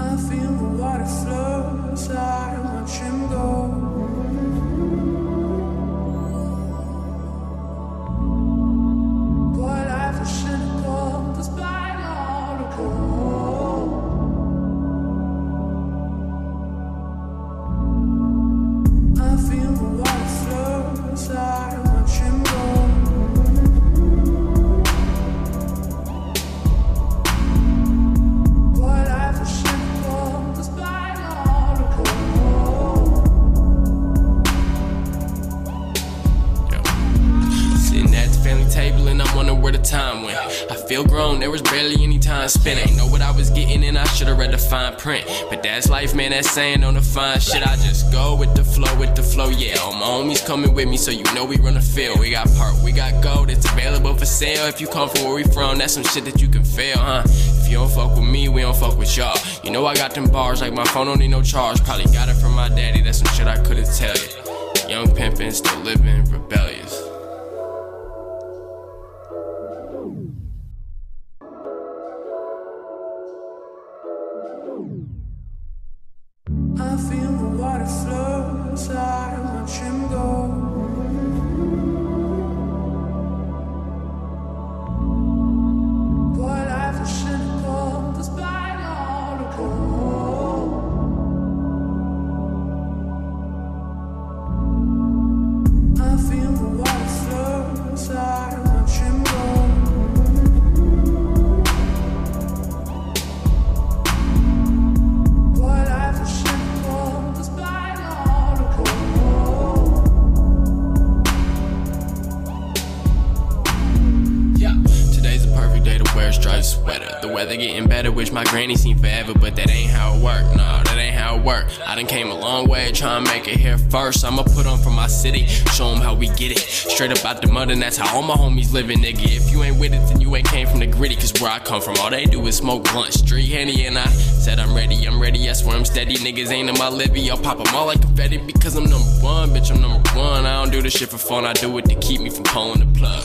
I feel the water flows, I time went. I feel grown, there was barely any time spent. Ain't know what I was getting and I should've read the fine print. But that's life, man, that's saying on the fine shit. I just go with the flow, with the flow, yeah. All my homies coming with me, so you know we run the field. We got part, we got gold, it's available for sale. If you come from where we from, that's some shit that you can feel, huh? If you don't fuck with me, we don't fuck with y'all. You know I got them bars, like my phone don't need no charge. Probably got it from my daddy, that's some shit I couldn't tell you. Young pimpin', still living, rebellious. I feel the water flows, I watch him wear striped sweater. The weather getting better, which my granny seen forever, but that ain't how it work. No, that ain't how it work. I done came a long way, trying to make it here first. I'ma put on for my city, show 'em how we get it. Straight up out the mud, and that's how all my homies living, nigga. If you ain't with it, then you ain't came from the gritty, cause where I come from, all they do is smoke blunt, street henny, and I said I'm ready, I'm ready, that's where I'm steady. Niggas ain't in my livy, I'll pop 'em all like confetti, because I'm number one, bitch, I'm number one. I don't do this shit for fun, I do it to keep me from pulling the plug.